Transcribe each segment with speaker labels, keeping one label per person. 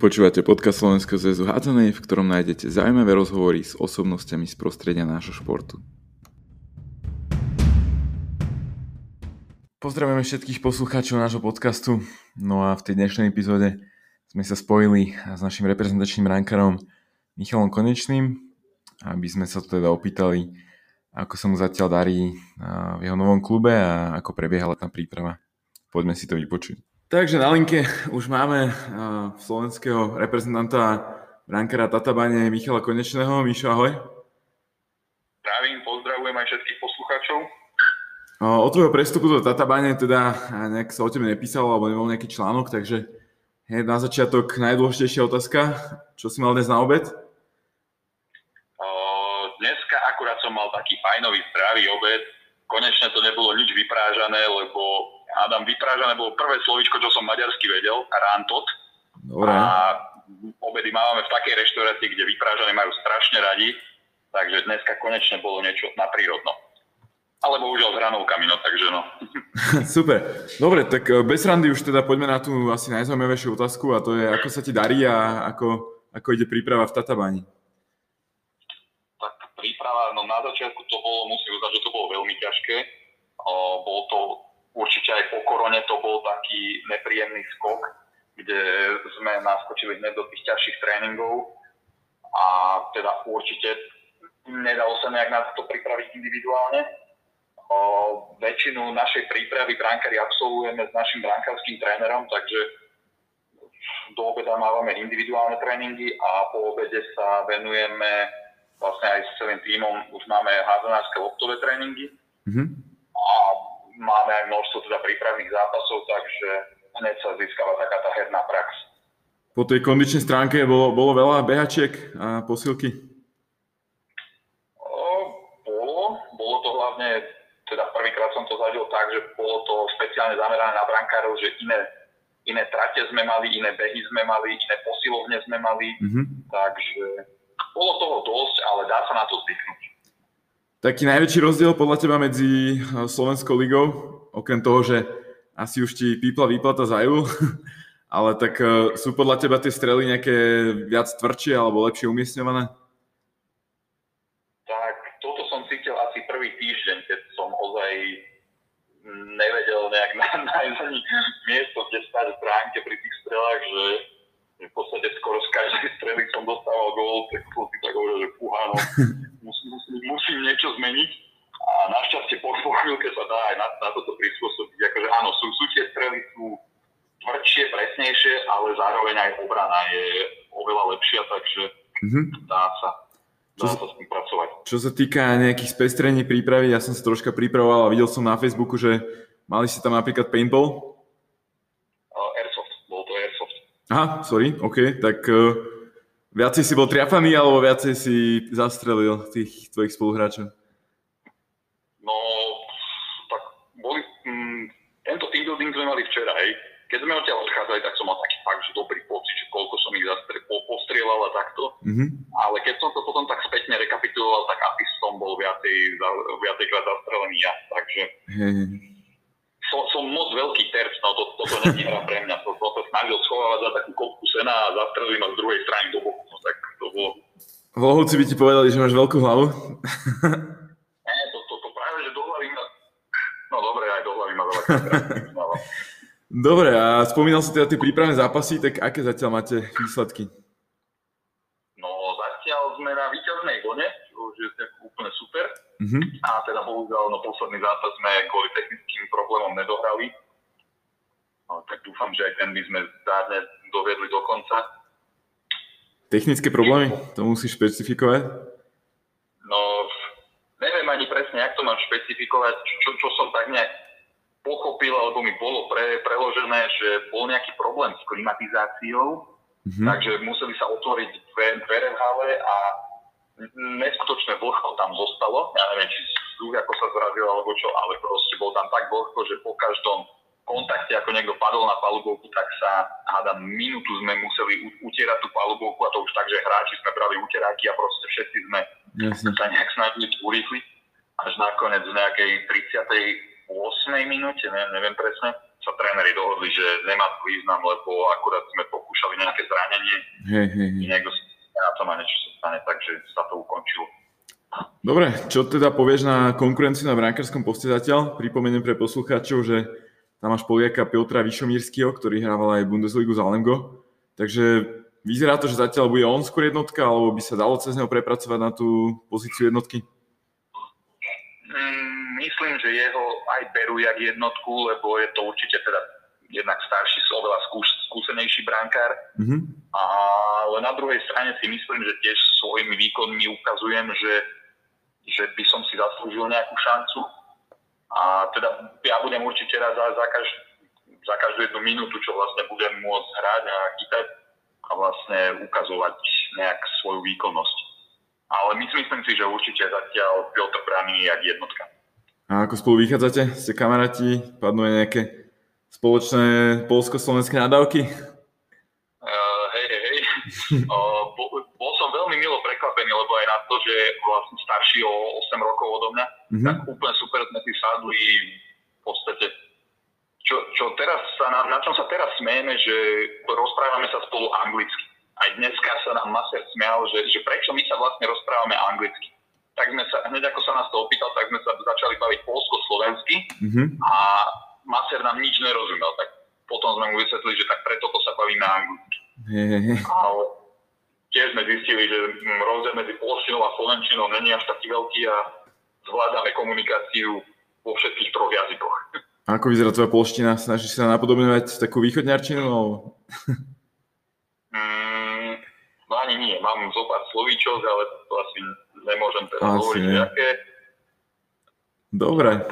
Speaker 1: Počúvate podcast Slovenského zväzu hádzanej, v ktorom nájdete zaujímavé rozhovory s osobnostiami z prostredia nášho športu. Pozdravujeme všetkých poslucháčov nášho podcastu. No a v tej dnešnej epizóde sme sa spojili s našim reprezentačným rankárom Michalom Konečným, aby sme sa teda opýtali, ako sa mu zatiaľ darí v jeho novom klube a ako prebiehala tá príprava. Poďme si to vypočuť. Takže na linke už máme uh, slovenského reprezentanta brankára Tatabane Michala Konečného. Mišo, ahoj.
Speaker 2: Zdravím, pozdravujem aj všetkých poslucháčov.
Speaker 1: Uh, od tvojho prestupu do Tatabane teda nejak sa o tebe nepísalo alebo nebol nejaký článok, takže hneď na začiatok najdôležitejšia otázka. Čo si mal dnes na obed?
Speaker 2: Uh, dneska akurát som mal taký fajnový zdravý obed. Konečne to nebolo nič vyprážané, lebo Adam vyprážané bolo prvé slovičko, čo som maďarsky vedel, rantot.
Speaker 1: Dobre.
Speaker 2: A obedy máme v takej reštaurácii, kde vyprážané majú strašne radi, takže dneska konečne bolo niečo na prírodno. Ale bohužiaľ s hranovkami, no takže no.
Speaker 1: Super. Dobre, tak eh, bez randy už teda poďme na tú asi najzaujímavejšiu otázku a to je, ako sa ti darí a ako, ako ide príprava v Tatabáni?
Speaker 2: Tak príprava, no na začiatku to bolo, musím uznať, že to bolo veľmi ťažké. O, bol to určite aj po korone to bol taký nepríjemný skok, kde sme naskočili hneď do tých ťažších tréningov a teda určite nedalo sa nejak na to pripraviť individuálne. O, väčšinu našej prípravy brankári absolvujeme s našim brankárským trénerom, takže do obeda mávame individuálne tréningy a po obede sa venujeme vlastne aj s celým tímom, už máme hádzanárske loptové tréningy. Mm-hmm. A máme aj množstvo teda prípravných zápasov, takže hneď sa získava taká tá herná prax.
Speaker 1: Po tej kondičnej stránke bolo, bolo veľa behačiek a posilky?
Speaker 2: O, bolo. Bolo to hlavne, teda prvýkrát som to zažil tak, že bolo to špeciálne zamerané na brankárov, že iné, iné trate sme mali, iné behy sme mali, iné posilovne sme mali, mm-hmm. takže bolo toho dosť, ale dá sa na to zvyknúť.
Speaker 1: Taký najväčší rozdiel podľa teba medzi eh, Slovenskou ligou, okrem toho, že asi už ti pípla výplata za EU, ale tak eh, sú podľa teba tie strely nejaké viac tvrdšie alebo lepšie umiestňované?
Speaker 2: Tak toto som cítil asi prvý týždeň, keď som ozaj nevedel nejak nájsť ani miesto, kde stať v bránke pri tých strelách, že v podstate skoro z každej strely som dostával gól, tak som si tak hovoril, že fúha, no, musím, musím, musím niečo zmeniť. A našťastie po, chvíľke sa dá aj na, na toto prispôsobiť. Akože áno, sú, sú tie strely sú tvrdšie, presnejšie, ale zároveň aj obrana je oveľa lepšia, takže mm-hmm. dá sa. Dá čo, sa s tým pracovať.
Speaker 1: Čo sa týka nejakých spestrení prípravy, ja som sa troška pripravoval a videl som na Facebooku, že mali ste tam napríklad paintball, Aha, sorry, OK, tak uh, viacej si bol triafaný, alebo viacej si zastrelil tých tvojich spoluhráčov?
Speaker 2: No, tak boli, mm, tento team building sme mali včera, hej. Keď sme odtiaľ odchádzali, tak som mal taký fakt, že dobrý pocit, že koľko som ich zastre- po, postrieľal a takto. Mm-hmm. Ale keď som to potom tak spätne rekapituloval, tak asi som bol viacej, viacejkrát zastrelený ja, takže... Hey som, som moc veľký terč, no to, toto nie hra pre mňa. To, to, to snažil schovávať za takú kopku sena a zastrelil ma z druhej strany do boku. No tak to bolo...
Speaker 1: Vohovci by ti povedali, že máš veľkú hlavu?
Speaker 2: Nie, to, to, to práve, že do hlavy ma... No dobre, aj do hlavy ma veľa
Speaker 1: Dobre, a spomínal si teda tie prípravné zápasy, tak aké zatiaľ máte výsledky?
Speaker 2: No zatiaľ sme na víťaznej vlne, čo je úplne super. Mm-hmm. A teda bohužiaľ, no posledný zápas sme kvôli technickým problémom nedohrali. No, tak dúfam, že aj ten by sme zdárne dovedli do konca.
Speaker 1: Technické problémy? To musíš špecifikovať?
Speaker 2: No, neviem ani presne, jak to mám špecifikovať, čo, čo som tak nejak pochopil, alebo mi bolo pre, preložené, že bol nejaký problém s klimatizáciou, mm-hmm. takže museli sa otvoriť dvere, dvere v hale a neskutočné vlhko tam zostalo. Ja neviem, či vzduch ako sa zrazil alebo čo, ale proste bol tam tak vlhko, že po každom kontakte, ako niekto padol na palubovku, tak sa, hádam, minútu sme museli utierať tú palubovku a to už tak, že hráči sme brali uteráky a proste všetci sme Jasne. sa nejak snažili urýchliť. Až nakoniec v nejakej 38. minúte, ne, neviem presne, sa tréneri dohodli, že nemá to význam, lebo akurát sme pokúšali nejaké zranenie.
Speaker 1: Hej, hej, hej.
Speaker 2: Niekto na to má niečo sa stane, takže sa to ukončilo.
Speaker 1: Dobre, čo teda povieš na konkurenciu na brankárskom poste zatiaľ? Pripomeniem pre poslucháčov, že tam máš Poliaka Piotra Vyšomírskyho, ktorý hrával aj Bundesligu za Lemgo. Takže vyzerá to, že zatiaľ bude on skôr jednotka, alebo by sa dalo cez neho prepracovať na tú pozíciu jednotky?
Speaker 2: Mm, myslím, že jeho aj berú jak jednotku, lebo je to určite teda jednak starší, oveľa skúš, skúsenejší brankár. Mm-hmm. Ale na druhej strane si myslím, že tiež svojimi výkonmi ukazujem, že že by som si zaslúžil nejakú šancu. A teda ja budem určite rád za, za, každú, za každú jednu minútu, čo vlastne budem môcť hrať a chytať a vlastne ukazovať nejak svoju výkonnosť. Ale myslím, myslím si, že určite zatiaľ Piotr Brany jak jednotka.
Speaker 1: A ako spolu vychádzate? Ste kamaráti? Padnú aj nejaké spoločné polsko-slovenské nadávky?
Speaker 2: Uh, hej, hej, hej. uh, veľmi prekvapený, lebo aj na to, že vlastne starší o 8 rokov odo mňa, mm-hmm. tak úplne super sme si sadli v podstate čo, čo teraz sa, na, na čom sa teraz smejeme, že rozprávame sa spolu anglicky. Aj dneska sa nám Maser smial, že, že prečo my sa vlastne rozprávame anglicky. Tak sme sa, hneď ako sa nás to opýtal, tak sme sa začali baviť polsko-slovensky mm-hmm. a Maser nám nič nerozumel. Tak potom sme mu vysvetlili, že tak preto to sa bavíme anglicky. Ale tiež sme zistili, že mm, rozdiel medzi polštinou a slovenčinou není až taký veľký a zvládame komunikáciu vo všetkých troch jazykoch.
Speaker 1: A ako vyzerá tvoja polština? Snažíš sa napodobňovať takú východňarčinu?
Speaker 2: mm, no ani nie. Mám zo pár slovíčok, ale to asi nemôžem teraz asi hovoriť, nie. aké.
Speaker 1: Dobre.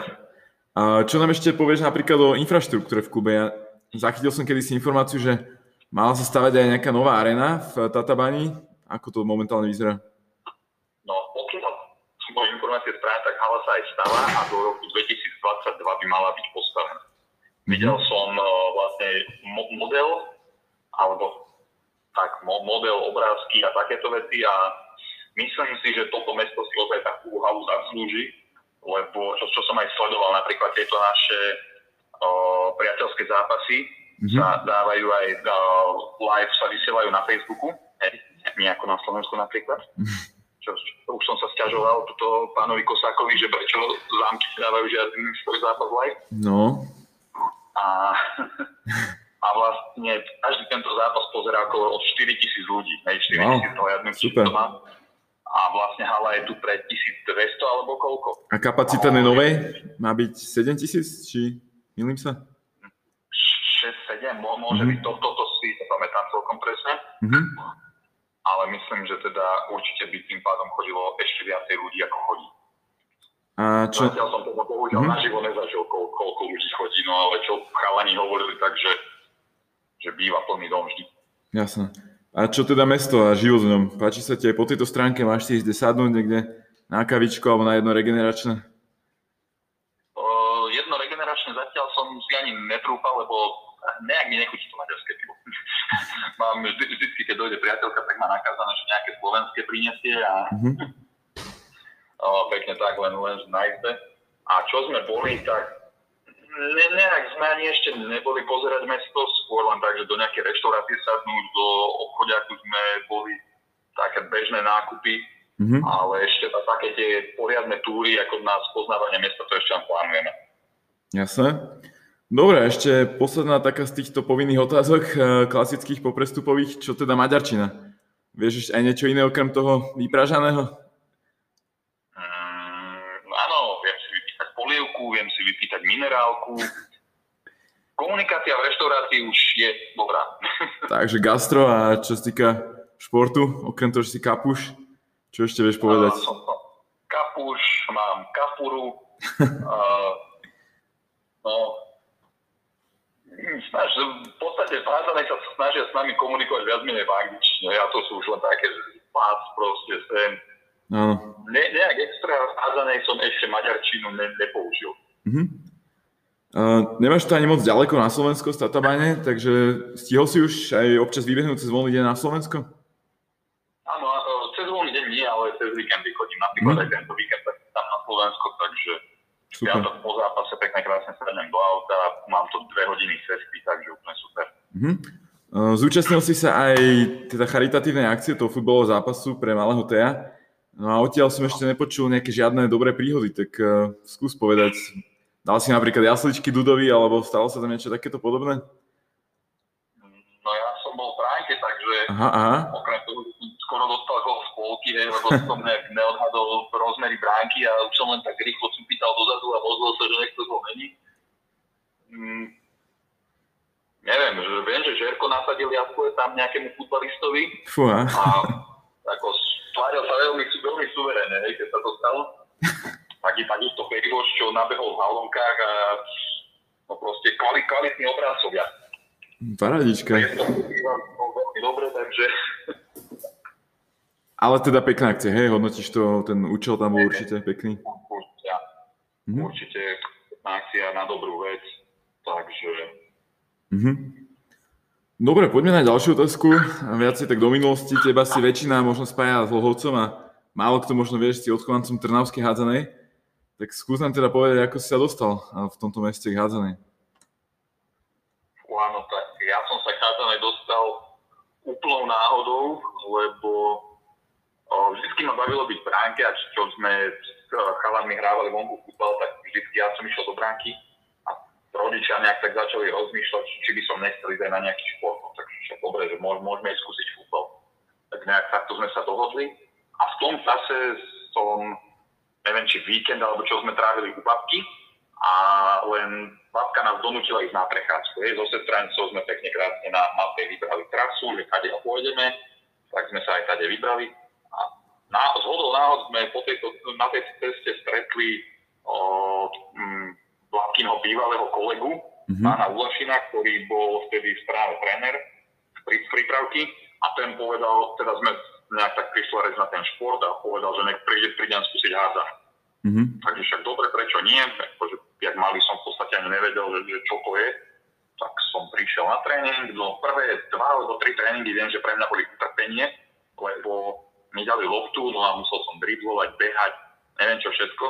Speaker 1: A čo nám ešte povieš napríklad o infraštruktúre v klube? Ja zachytil som kedysi informáciu, že Mala sa stavať aj nejaká nová arena v Tatabani? Ako to momentálne vyzerá?
Speaker 2: No, pokiaľ sú moje informácie správne, tak hala sa aj stala a do roku 2022 by mala byť postavená. Mm-hmm. Videl som uh, vlastne mo- model, alebo tak, mo- model, obrázky a takéto veci a myslím si, že toto mesto si ozaj takú halu zaslúži, lebo čo, čo som aj sledoval, napríklad tieto naše uh, priateľské zápasy, mm-hmm. sa dávajú aj live, sa vysielajú na Facebooku, hej, nie ako na Slovensku napríklad. Mm-hmm. Čo, už som sa stiažoval tuto pánovi Kosákovi, že prečo zámky dávajú žiadny svoj zápas live.
Speaker 1: No.
Speaker 2: A, a vlastne každý tento zápas pozerá okolo od 4 tisíc ľudí, hej, 4 wow. tisíc hľadnúcich doma. A vlastne hala je tu pre 1200 alebo koľko.
Speaker 1: A kapacita no, novej má byť 7 tisíc, či milím sa?
Speaker 2: 6-7, môže mm-hmm. byť to, toto si pamätám celkom presne. Mm-hmm. Ale myslím, že teda určite by tým pádom chodilo ešte viacej ľudí, ako chodí.
Speaker 1: A čo?
Speaker 2: Zatiaľ som to bohužiaľ mm-hmm. naživo nezažil, koľko, koľko ľudí chodí, no ale čo chalani hovorili, takže že býva plný dom vždy.
Speaker 1: Jasné. A čo teda mesto a život v ňom? Páči sa ti aj po tejto stránke? Máš si ísť sadnúť niekde na kavičku alebo na jedno regeneračné?
Speaker 2: Jedno regeneračné zatiaľ som si ani netrúfal, lebo nejak mi nechutí to maďarské pivo. Mám vždy, vždycky, keď dojde priateľka, tak má nakázané, že nejaké slovenské prinesie a mm-hmm. o, pekne tak, len, len na izbe. A čo sme boli, tak ne, nejak sme ani ešte neboli pozerať mesto, skôr len tak, že do nejaké reštaurácie sadnúť, do obchodiaku sme boli také bežné nákupy, mm-hmm. ale ešte na také tie poriadne túry, ako na spoznávanie mesta, to ešte len plánujeme.
Speaker 1: Jasné. Dobre, ešte posledná taká z týchto povinných otázok, eh, klasických poprestupových, čo teda maďarčina? Vieš ešte aj niečo iné okrem toho vypražaného?
Speaker 2: Mm, áno, viem si vypýtať polievku, viem si vypýtať minerálku. Komunikácia v reštaurácii už je dobrá.
Speaker 1: Takže gastro a čo sa týka športu, okrem toho, že si kapuš, čo ešte vieš povedať?
Speaker 2: Uh, som kapuš, mám kapuru, uh, no, snaž, v podstate Fázanej sa snažia s nami komunikovať viac menej v angličtine. A to sú už len také, že pás proste sem.
Speaker 1: Áno.
Speaker 2: Ne, nejak extra Fázanej som ešte maďarčinu ne, nepoužil.
Speaker 1: Uh-huh. Uh, nemáš to ani moc ďaleko na Slovensko z Tatabane, takže stihol si už aj občas vybehnúť cez voľný deň na Slovensko?
Speaker 2: Áno, cez voľný deň nie, ale cez víkendy chodím. Napríklad uh-huh. aj tento víkend tam na Slovensko, takže Super. Ja to po zápase pekne krásne sadnem do auta, mám to dve hodiny cesty, takže úplne super.
Speaker 1: Uh-huh. Zúčastnil si sa aj teda charitatívnej akcie toho futbalového zápasu pre malého Tea. No a odtiaľ som ešte nepočul nejaké žiadne dobré príhody, tak uh, skús povedať, dal si napríklad jasličky Dudovi, alebo stalo sa tam niečo takéto podobné?
Speaker 2: No ja som bol v bránke, takže
Speaker 1: aha, aha.
Speaker 2: okrem toho, skoro dostal gol polky, hej, lebo som nejak neodhadol rozmery bránky a už som len tak rýchlo pýtal dozadu a pozrel sa, že niekto to není. Mm, neviem, že viem, že Žerko nasadil jazdku tam nejakému futbalistovi.
Speaker 1: Fúha.
Speaker 2: A ako tváril sa veľmi, veľmi suverénne, hej, keď sa to stalo. Taký takisto Perivoš, čo nabehol v halonkách a no proste kvali, kvalitní obrazcovia.
Speaker 1: Paradička.
Speaker 2: veľmi dobre, takže...
Speaker 1: Ale teda pekná akcia, hej, hodnotíš to, ten účel tam bol určite pekný.
Speaker 2: Určite, mm-hmm. určite akcia na dobrú vec, takže...
Speaker 1: Mm-hmm. Dobre, poďme na ďalšiu otázku. Viacej tak do minulosti. Teba si väčšina možno spája s Lohovcom a málo kto možno vieš, si odchovancom Trnavskej hádzanej. Tak skús nám teda povedať, ako si sa dostal v tomto meste k hádzanej.
Speaker 2: Áno, tak ja som sa k hádzanej dostal úplnou náhodou, lebo vždycky ma bavilo byť v bránke a čo sme s chalami hrávali vonku futbal, tak vždycky ja som išiel do bránky rodičia nejak tak začali rozmýšľať, či by som nechcel ísť aj na nejaký šport. No, tak však dobre, že môžeme ísť skúsiť futbal. Tak nejak takto sme sa dohodli. A v tom čase som, neviem, či víkend, alebo čo sme trávili u babky, a len babka nás donútila ísť na prechádzku. Je, so sestranicou sme pekne krásne na mape vybrali trasu, že kade pôjdeme, tak sme sa aj tade vybrali. Na, z hodou náhod sme po tejto, na tej ceste stretli o, m, Vládkinho bývalého kolegu, mm-hmm. pána Ulašina, ktorý bol vtedy v správe tréner z prípravky a ten povedal, teda sme nejak tak prišli na ten šport a povedal, že nech príde, prídem skúsiť hádza. Mm-hmm. Takže však dobre, prečo nie? Pretože jak malý som v podstate ani nevedel, že, že čo to je. Tak som prišiel na tréning, no prvé dva alebo tri tréningy viem, že pre mňa boli utrpenie, lebo mi dali loptu, no a musel som driblovať, behať, neviem čo všetko.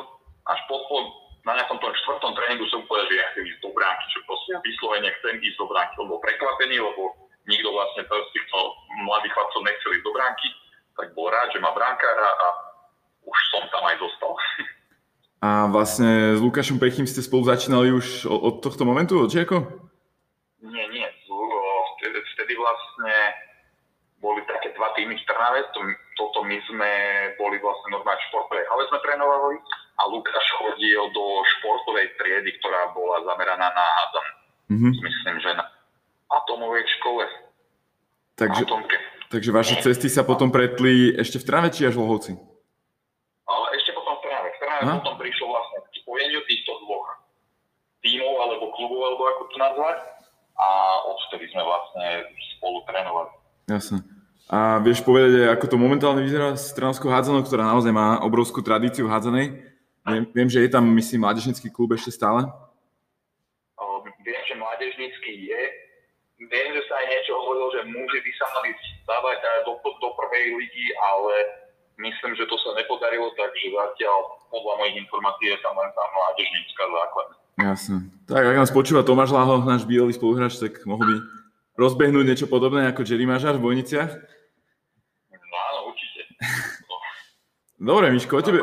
Speaker 2: Až potom na nejakom tom štvrtom tréningu som povedal, že ja chcem ísť do bránky, čo proste vyslovene chcem ísť do bránky. On bol prekvapený, lebo nikto vlastne z týchto mladých chlapcov nechcel ísť do bránky, tak bol rád, že má bránkára a už som tam aj dostal.
Speaker 1: A vlastne s Lukášom Pechým ste spolu začínali už od tohto momentu, od Čiako?
Speaker 2: Nie, nie. Vtedy, vtedy vlastne boli také dva týmy v Trnave, to, my sme boli vlastne normálne športovej hale sme trénovali a Lukáš chodil do športovej triedy, ktorá bola zameraná na hádam. Mm-hmm. Myslím, že na atomovej škole.
Speaker 1: Takže, takže vaše cesty sa potom pretli ešte v Trave či až v Lohovci?
Speaker 2: Ale ešte potom v Trave. V Trave Aha. potom prišlo vlastne k spojeniu týchto dvoch tímov alebo klubov, alebo ako to nazvať. A odvtedy sme vlastne spolu trénovali.
Speaker 1: Jasne. A vieš povedať, ako to momentálne vyzerá s Trnavskou hádzanou, ktorá naozaj má obrovskú tradíciu v hádzanej? Viem, viem, že je tam, myslím, mládežnický klub ešte stále?
Speaker 2: Um, viem, že mládežnický je. Viem, že sa aj niečo hovorilo, že muži by sa mali stávať do, do prvej ligy, ale myslím, že to sa nepodarilo, takže zatiaľ podľa mojich informácií je tam len tá mládežnícka základná.
Speaker 1: Jasne. Tak ak nás počúva Tomáš Láho, náš bývalý spoluhráč, tak mohol by rozbehnúť niečo podobné ako Jerry Mažar v Bojniciach? Dobre, Miško, o tebe...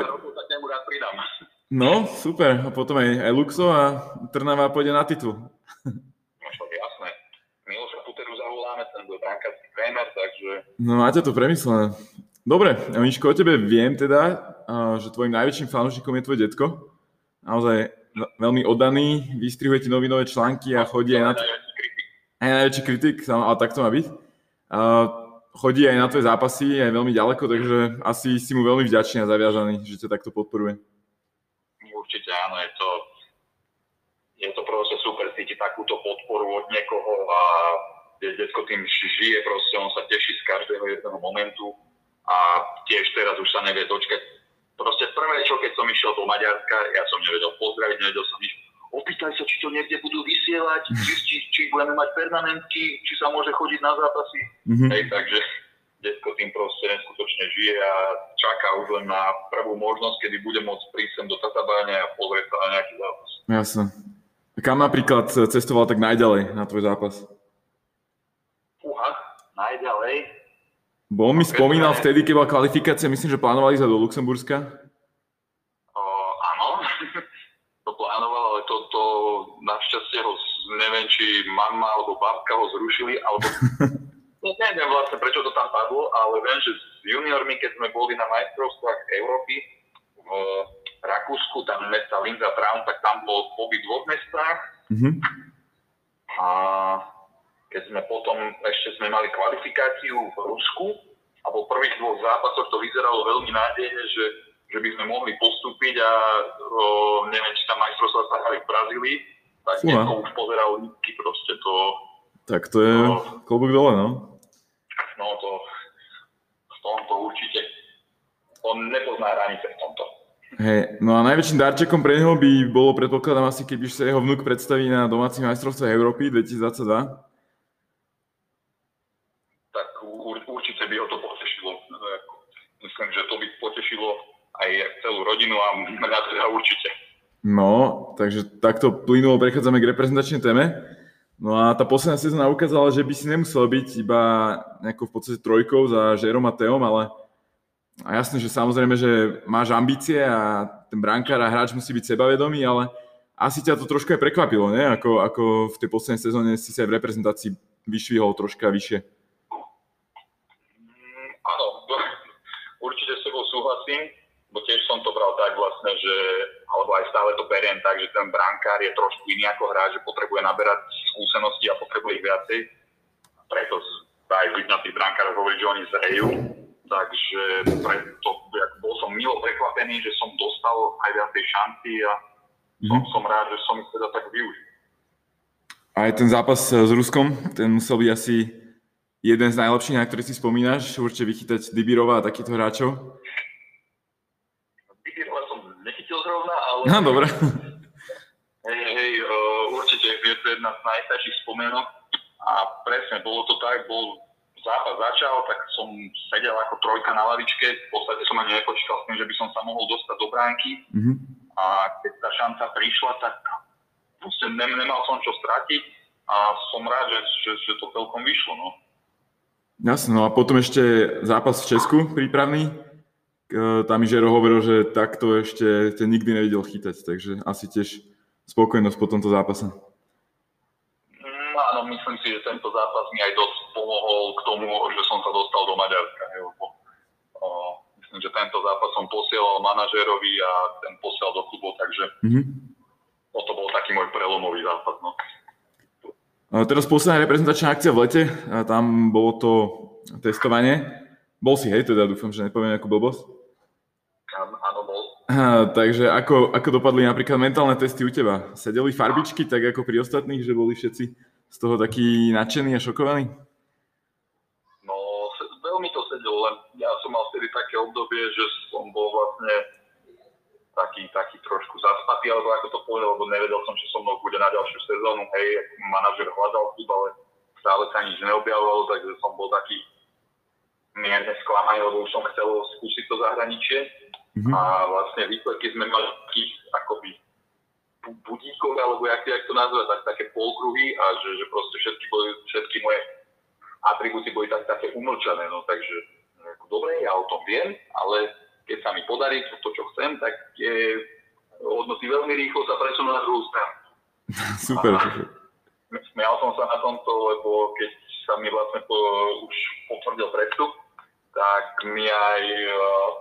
Speaker 1: No, super. A potom aj, aj Luxo a Trnava pôjde na titul.
Speaker 2: No však jasné. Miloša Puteru zavoláme, ten bude brankársky tréner, takže...
Speaker 1: No máte to premyslené. Dobre, Miško, o tebe viem teda, že tvojim najväčším fanúšikom je tvoj detko. Naozaj veľmi oddaný, vystrihuje ti novinové články a chodí aj na... Aj najväčší kritik, ale tak to má byť. Chodí aj na tvoje zápasy, aj veľmi ďaleko, takže asi si mu veľmi vďačný a zaviažaný, že ťa takto podporuje
Speaker 2: určite áno, je to, je to proste super cítiť takúto podporu od niekoho a detko tým žije, proste on sa teší z každého jedného momentu a tiež teraz už sa nevie dočkať. Proste prvé, čo keď som išiel do Maďarska, ja som nevedel pozdraviť, nevedel som nič. Opýtaj sa, či to niekde budú vysielať, či, či, či budeme mať permanentky, či sa môže chodiť na zápasy. Mm-hmm. Hej, takže detko tým proste neskutočne žije a čaká už len na prvú možnosť, kedy bude môcť prísť sem do Tatabáne a pozrieť sa na nejaký zápas.
Speaker 1: Jasne. Kam napríklad cestoval tak najďalej na tvoj zápas?
Speaker 2: Fúha, hej.
Speaker 1: Bo on mi spomínal vtedy, keď bola kvalifikácia, myslím, že plánovali ísť do Luxemburska.
Speaker 2: Uh, áno, to plánoval, ale to, to našťastie ho, neviem, či mama alebo babka ho zrušili, alebo no, neviem vlastne, prečo to tam padlo, ale viem, že s juniormi, keď sme boli na majstrovstvách Európy v Rakúsku, tam mesta Linza Traum, tak tam bol pobyt v dvoch mestách. Mm-hmm. A keď sme potom, ešte sme mali kvalifikáciu v Rusku a po prvých dvoch zápasoch to vyzeralo veľmi nádejne, že, že by sme mohli postúpiť a o, neviem, či tam majstrovstvá sa hrali v Brazílii, tak Fúha. to už pozeral nízky proste to...
Speaker 1: Tak to je to, klobúk dole, no.
Speaker 2: No to, v tomto určite, on nepozná hranice v tomto.
Speaker 1: Hej, no a najväčším darčekom pre neho by bolo, predpokladám asi, keď sa jeho vnúk predstaví na domácich majstrovstvách Európy 2022.
Speaker 2: myslím, že to by potešilo aj celú rodinu a mňa teda určite.
Speaker 1: No, takže takto plynulo prechádzame k reprezentačnej téme. No a tá posledná sezóna ukázala, že by si nemusel byť iba nejakou v podstate trojkou za Žerom a Teom, ale a jasné, že samozrejme, že máš ambície a ten brankár a hráč musí byť sebavedomý, ale asi ťa to trošku aj prekvapilo, ne? Ako, ako v tej poslednej sezóne si sa aj v reprezentácii vyšvihol troška vyššie.
Speaker 2: súhlasím, bo tiež som to bral tak vlastne, že, alebo aj stále to beriem tak, že ten brankár je trošku iný ako hráč, že potrebuje naberať skúsenosti a potrebuje ich viacej. Preto aj na tých brankárov hovorí, že oni zrejú. Takže preto bol som milo prekvapený, že som dostal aj viacej šanci a mm-hmm. som, som rád, že som ich teda tak využil.
Speaker 1: Aj ten zápas s Ruskom, ten musel byť asi jeden z najlepších, na ktorý si spomínaš, určite vychytať Dibirova a takýchto hráčov. No, dobre.
Speaker 2: Hej, hej, určite je to jedna z najstarších spomienok a presne bolo to tak, bol zápas začal, tak som sedel ako trojka na lavičke, v podstate som ani nepočítal s tým, že by som sa mohol dostať do bránky mm-hmm. a keď tá šanca prišla, tak proste nemal som čo stratiť a som rád, že, že, že to celkom vyšlo. No.
Speaker 1: Jasne, no a potom ešte zápas v Česku prípravný. Tam mi Žero hovoril, že takto ešte te nikdy nevidel chytať, takže asi tiež spokojnosť po tomto zápase.
Speaker 2: Mm, áno, myslím si, že tento zápas mi aj dosť pomohol k tomu, že som sa dostal do Maďarska. Lebo, o, myslím, že tento zápas som posielal manažérovi a ten posielal do klubu, takže mm-hmm. to bol taký môj prelomový zápas. No.
Speaker 1: Teraz posledná reprezentačná akcia v lete, a tam bolo to testovanie. Bol si, hej, teda dúfam, že nepoviem nejakú blbosť. Takže ako, ako dopadli napríklad mentálne testy u teba? Sedeli farbičky tak ako pri ostatných, že boli všetci z toho takí nadšení a šokovaní?
Speaker 2: No, veľmi to sedelo, len ja som mal vtedy také obdobie, že som bol vlastne taký, taký trošku zaspatý, alebo ako to povedal, lebo nevedel som, že so mnou bude na ďalšiu sezónu. Hej, manažer hľadal klub, ale stále sa nič neobjavovalo, takže som bol taký mierne sklamaný, lebo už som chcel skúsiť to zahraničie Mm-hmm. A vlastne výsledky sme mali takých akoby budíkov, alebo jak, jak to nazvať, tak, také polkruhy a že, že proste všetky, boli, všetky moje atribúty boli tak, také umlčané. No, takže dobre, ja o tom viem, ale keď sa mi podarí to, to čo chcem, tak tie hodnoty veľmi rýchlo sa presunú na druhú stranu.
Speaker 1: Super. A,
Speaker 2: smial som sa na tomto, lebo keď sa mi vlastne po, už potvrdil prestup, tak mi aj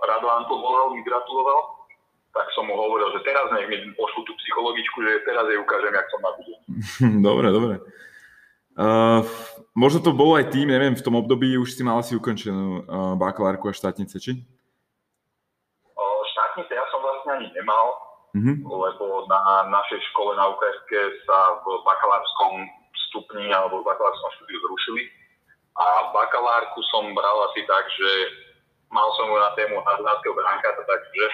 Speaker 2: uh, Anko volal, mi gratuloval, tak som mu hovoril, že teraz nech mi pošlu tú psychologičku, že teraz jej ukážem, jak som na
Speaker 1: dobre, dobre. Uh, možno to bolo aj tým, neviem, v tom období už si mal asi ukončenú uh, bakalárku a štátnice, či?
Speaker 2: Uh, štátnice ja som vlastne ani nemal, uh-huh. lebo na našej škole na UKSK sa v bakalárskom stupni alebo v bakalárskom štúdiu zrušili a bakalárku som bral asi tak, že mal som ju na tému haznárskeho bránka, takže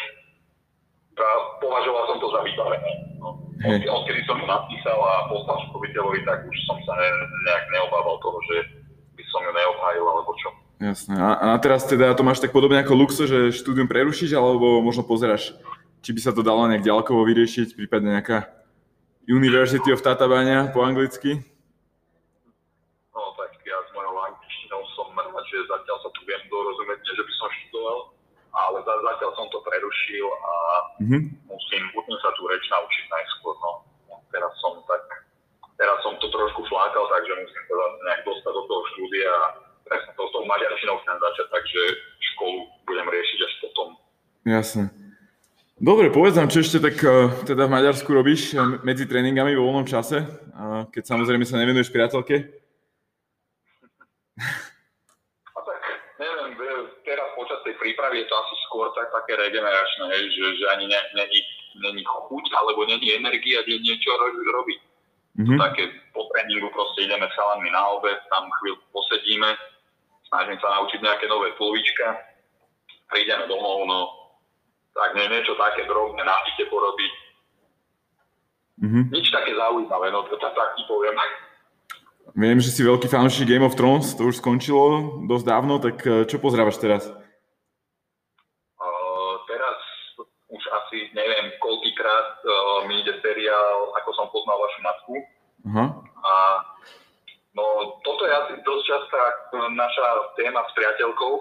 Speaker 2: považoval som to za vybavené. No. Od, odkedy som ju napísal a poslal školiteľovi, tak už som sa ne, nejak neobával toho, že by som ju neobhájil alebo čo.
Speaker 1: Jasné. A, a teraz teda to máš tak podobne ako Luxo, že štúdium prerušíš, alebo možno pozeráš, či by sa to dalo nejak ďalkovo vyriešiť, prípadne nejaká University of Tatabania po anglicky?
Speaker 2: Ale za, zatiaľ som to prerušil a mm-hmm. musím, musím sa tú reč naučiť najskôr. No. Teraz som tak, teraz som to trošku flákal, takže musím sa zase nejak dostať do toho štúdia a presne to s tou maďarčinou chcem začať, takže školu budem riešiť až potom.
Speaker 1: Jasne. Dobre, povedz nám, čo ešte tak uh, teda v Maďarsku robíš uh, medzi tréningami vo voľnom čase, keď samozrejme sa nevenuješ priateľke?
Speaker 2: A tak, neviem, teraz počas tej prípravy je to asi skôr tak také regeneračné, hej, že, že ani není, není chuť alebo není energia, že niečo robiť. Mm-hmm. také po tréningu proste ideme s na obed, tam chvíľku posedíme, snažím sa naučiť nejaké nové polovička, prídeme domov, no tak nie, niečo také drobné na porobiť. Mm-hmm. Nič také zaujímavé, no to tak, tak ti poviem.
Speaker 1: Viem, že si veľký fanúšik Game of Thrones, to už skončilo dosť dávno, tak eh, čo pozrávaš teraz?
Speaker 2: Uh, teraz už asi neviem, koľkýkrát uh, mi ide seriál, ako som poznal vašu matku. Uh-huh. A no, toto je asi dosť častá naša téma s priateľkou,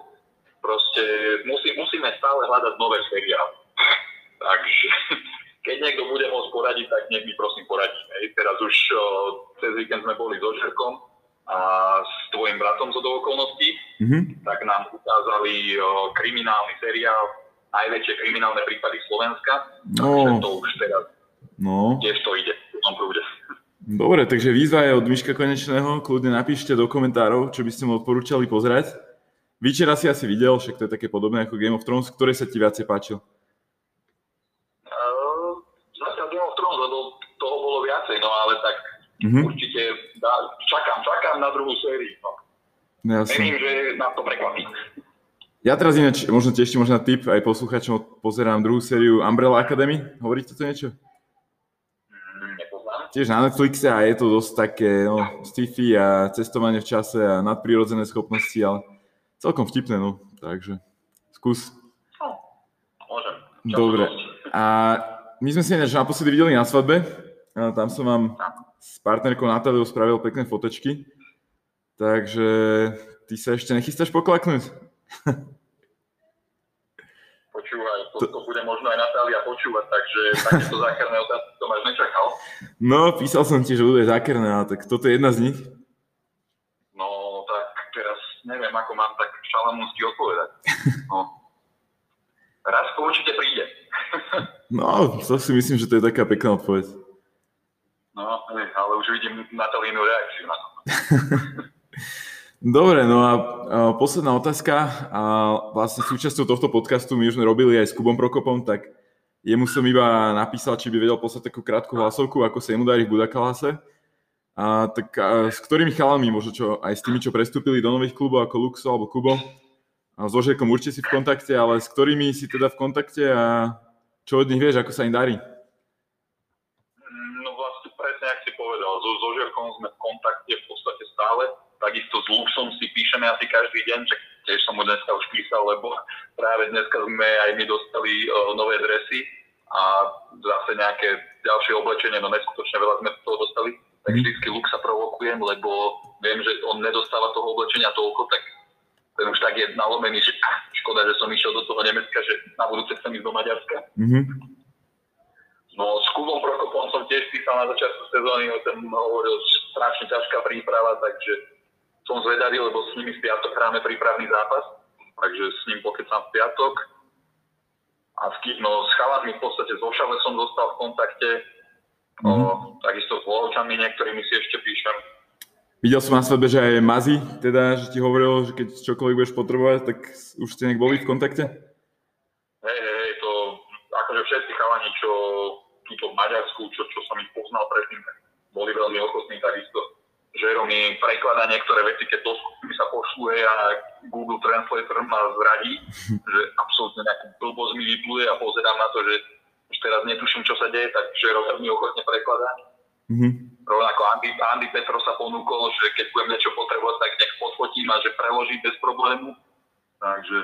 Speaker 2: proste musí, musíme stále hľadať nové seriály. Takže keď niekto bude môcť poradiť, tak nech mi prosím poradí. Hej. Teraz už o, cez víkend sme boli so Žerkom a s tvojim bratom zo do okolností, mm-hmm. tak nám ukázali o, kriminálny seriál najväčšie kriminálne prípady Slovenska. No. To už teraz no. tiež to ide v tom prúde.
Speaker 1: Dobre, takže výzva je od Miška Konečného. Kľudne napíšte do komentárov, čo by ste mu odporúčali pozrieť. Vyčera si asi videl, však to je také podobné ako Game of Thrones. Ktoré sa ti viacej páčil?
Speaker 2: Uh, zatiaľ Game of Thrones, lebo toho bolo viacej, no ale tak mm-hmm. určite dá, čakám, čakám na druhú sériu. No. Jasne. Verím, že nás to prekvapí.
Speaker 1: Ja teraz ináč, možno tiež možná tip aj poslucháčom, pozerám druhú sériu Umbrella Academy. Hovoríte to niečo? Tiež na Netflixe a je to dosť také no, sci-fi a cestovanie v čase a nadprirodzené schopnosti, ale celkom vtipné, no. Takže skús.
Speaker 2: No, môžem.
Speaker 1: Čo Dobre. A my sme si ináč naposledy videli na svadbe. A tam som vám s partnerkou Natáliou spravil pekné fotečky. Takže ty sa ešte nechystáš poklaknúť?
Speaker 2: Počúvaj, to, to bude možno aj Natália počúvať, takže takéto zákerné otázky to máš nečakal.
Speaker 1: No, písal som ti, že bude zákerné, ale tak toto je jedna z nich.
Speaker 2: No, tak teraz neviem, ako mám tak šalamúnsky odpovedať. No. Raz to určite príde.
Speaker 1: no, to si myslím, že to je taká pekná odpoveď.
Speaker 2: No, ale už vidím Natalínu reakciu na to.
Speaker 1: Dobre, no a, a posledná otázka. A vlastne súčasťou tohto podcastu my už sme robili aj s Kubom Prokopom, tak jemu som iba napísal, či by vedel poslať takú krátku hlasovku, ako sa jemu darí v Budakalase. A tak a s ktorými chalami, možno čo, aj s tými, čo prestúpili do nových klubov ako Luxo alebo Kubo? A s Ožekom určite si v kontakte, ale s ktorými si teda v kontakte a čo od nich vieš, ako sa im darí?
Speaker 2: No vlastne presne, ak si povedal, so Zožerkom sme v kontakte v podstate stále, takisto s Luxom si píšeme asi každý deň, čak tiež som mu dneska už písal, lebo práve dneska sme aj my dostali uh, nové dresy a zase nejaké ďalšie oblečenie, no neskutočne veľa sme toho dostali tak vždycky Luk sa provokujem, lebo viem, že on nedostáva toho oblečenia toľko, tak ten už tak je nalomený, že škoda, že som išiel do toho Nemecka, že na budúce chcem ísť do Maďarska. Mm-hmm. No s Kubom Prokopom som tiež písal na začiatku sezóny, o tom hovoril strašne ťažká príprava, takže som zvedavý, lebo s nimi v piatok hráme prípravný zápas, takže s ním pokecám v piatok. A s, kým, no, s chalami v podstate so Šale som zostal v kontakte, Mm-hmm. takisto s Volovčanmi niektorými si ešte píšem.
Speaker 1: Videl som na svadbe, že aj Mazi, teda, že ti hovoril, že keď čokoľvek budeš potrebovať, tak už ste nejak boli v kontakte?
Speaker 2: Hej, hej, hej, to akože všetci chalani, čo túto v Maďarsku, čo, čo som ich poznal predtým, boli veľmi ochotní takisto. Žero mi prekladá niektoré veci, keď do skupiny sa pošluje a Google Translator ma zradí, že absolútne nejakú blbosť mi vypluje a pozerám na to, že už teraz netuším, čo sa deje, tak že veľmi ochotne prekladá. Mm-hmm. Rovnako Andy, Andy Petro sa ponúkol, že keď budem niečo potrebovať, tak nech podfotím a že preloží bez problému. Takže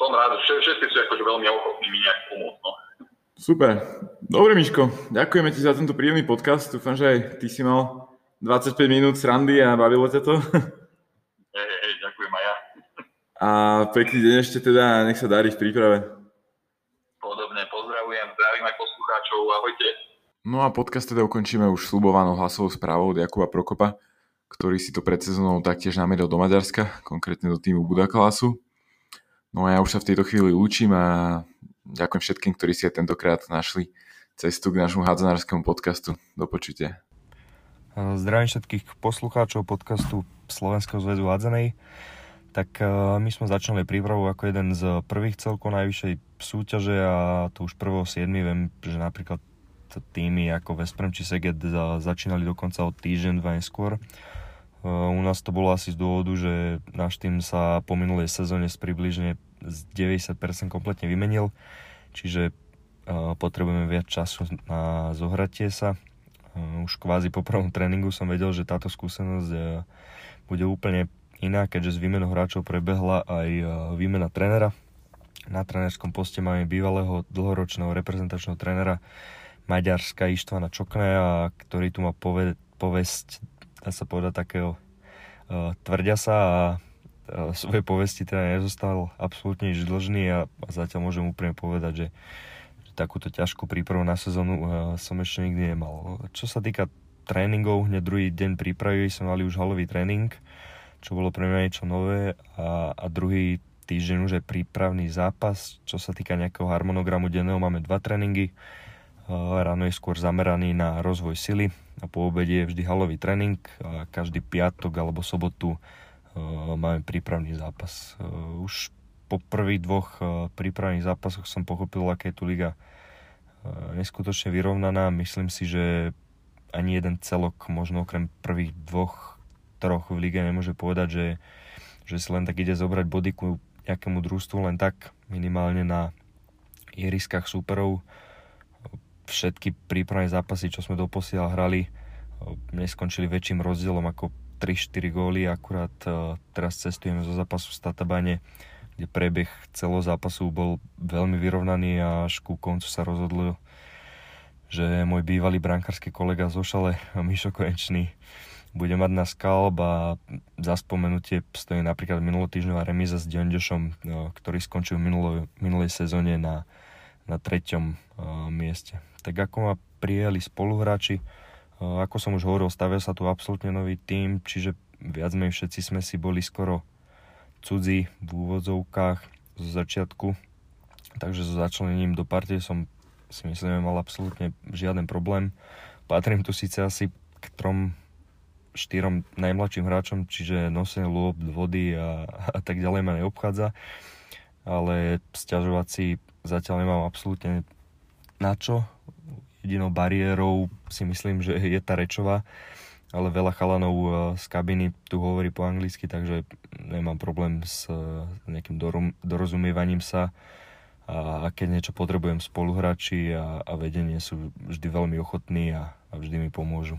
Speaker 2: som rád, že všetci sú akože veľmi ochotní mi nejak pomôcť. No.
Speaker 1: Super. Dobre, Miško, ďakujeme ti za tento príjemný podcast. Dúfam, že aj ty si mal 25 minút srandy a bavilo ťa to.
Speaker 2: Hej, hej, ďakujem aj ja.
Speaker 1: A pekný deň ešte teda, nech sa darí v príprave.
Speaker 2: Podobne, pozdravujem, zdravím aj poslucháčov, ahojte.
Speaker 1: No a podcast teda ukončíme už slubovanou hlasovou správou od Jakuba Prokopa, ktorý si to pred sezónou taktiež nameril do Maďarska, konkrétne do týmu Budaklasu. No a ja už sa v tejto chvíli lúčim a ďakujem všetkým, ktorí si aj tentokrát našli cestu k nášmu hádzanárskému podcastu. Do počutia.
Speaker 3: Zdravím všetkých poslucháčov podcastu Slovenského zväzu hádzanej. Tak e, my sme začali prípravu ako jeden z prvých celkov najvyššej súťaže a to už 1.7. Viem, že napríklad týmy ako Vesprem či Seged začínali dokonca od týždeň, dva neskôr. U nás to bolo asi z dôvodu, že náš tým sa po minulej sezóne z približne z 90% kompletne vymenil, čiže potrebujeme viac času na zohratie sa. Už kvázi po prvom tréningu som vedel, že táto skúsenosť bude úplne iná, keďže z výmenou hráčov prebehla aj výmena trénera. Na trénerskom poste máme bývalého dlhoročného reprezentačného trénera Maďarska Ištvana Čokneja, ktorý tu má poved- povesť, dá sa povedať, takého uh, tvrdia sa a uh, svoje povesti teda nezostal absolútne nič dlžný a, zatiaľ môžem úplne povedať, že, že takúto ťažkú prípravu na sezónu uh, som ešte nikdy nemal. Čo sa týka tréningov, hneď druhý deň prípravy sme mali už halový tréning, čo bolo pre mňa niečo nové a, a druhý týždeň už je prípravný zápas. Čo sa týka nejakého harmonogramu denného, máme dva tréningy Ráno je skôr zameraný na rozvoj sily a po obede je vždy halový tréning a každý piatok alebo sobotu máme prípravný zápas. Už po prvých dvoch prípravných zápasoch som pochopil, aká je tu liga neskutočne vyrovnaná. Myslím si, že ani jeden celok, možno okrem prvých dvoch, troch v lige nemôže povedať, že, že si len tak ide zobrať body ku nejakému družstvu, len tak minimálne na ihriskách súperov všetky prípravné zápasy, čo sme doposiaľ hrali, neskončili väčším rozdielom ako 3-4 góly. Akurát teraz cestujeme zo zápasu v Statabane, kde prebeh celého zápasu bol veľmi vyrovnaný až ku koncu sa rozhodlo, že môj bývalý brankársky kolega z Ošale, Mišo Konečný, bude mať na skalb a za spomenutie stojí napríklad minulotýždňová remíza s Dionďošom, ktorý skončil v minulej, sezóne na, na treťom mieste tak ako ma prijeli spoluhráči. E, ako som už hovoril, stavia sa tu absolútne nový tím, čiže viac menej všetci sme si boli skoro cudzí v úvodzovkách zo začiatku. Takže so začlenením do partie som si myslím, mal absolútne žiaden problém. Patrím tu síce asi k trom štyrom najmladším hráčom, čiže nosenie lôb, vody a, a tak ďalej ma neobchádza. Ale sťažovať si zatiaľ nemám absolútne na čo jedinou bariérou si myslím, že je tá rečová, ale veľa chalanov eh, z kabiny tu hovorí po anglicky, takže nemám problém s eh, nejakým dorozumievaním sa a keď niečo potrebujem spoluhráči a, a vedenie sú vždy veľmi ochotní a, a vždy mi pomôžu.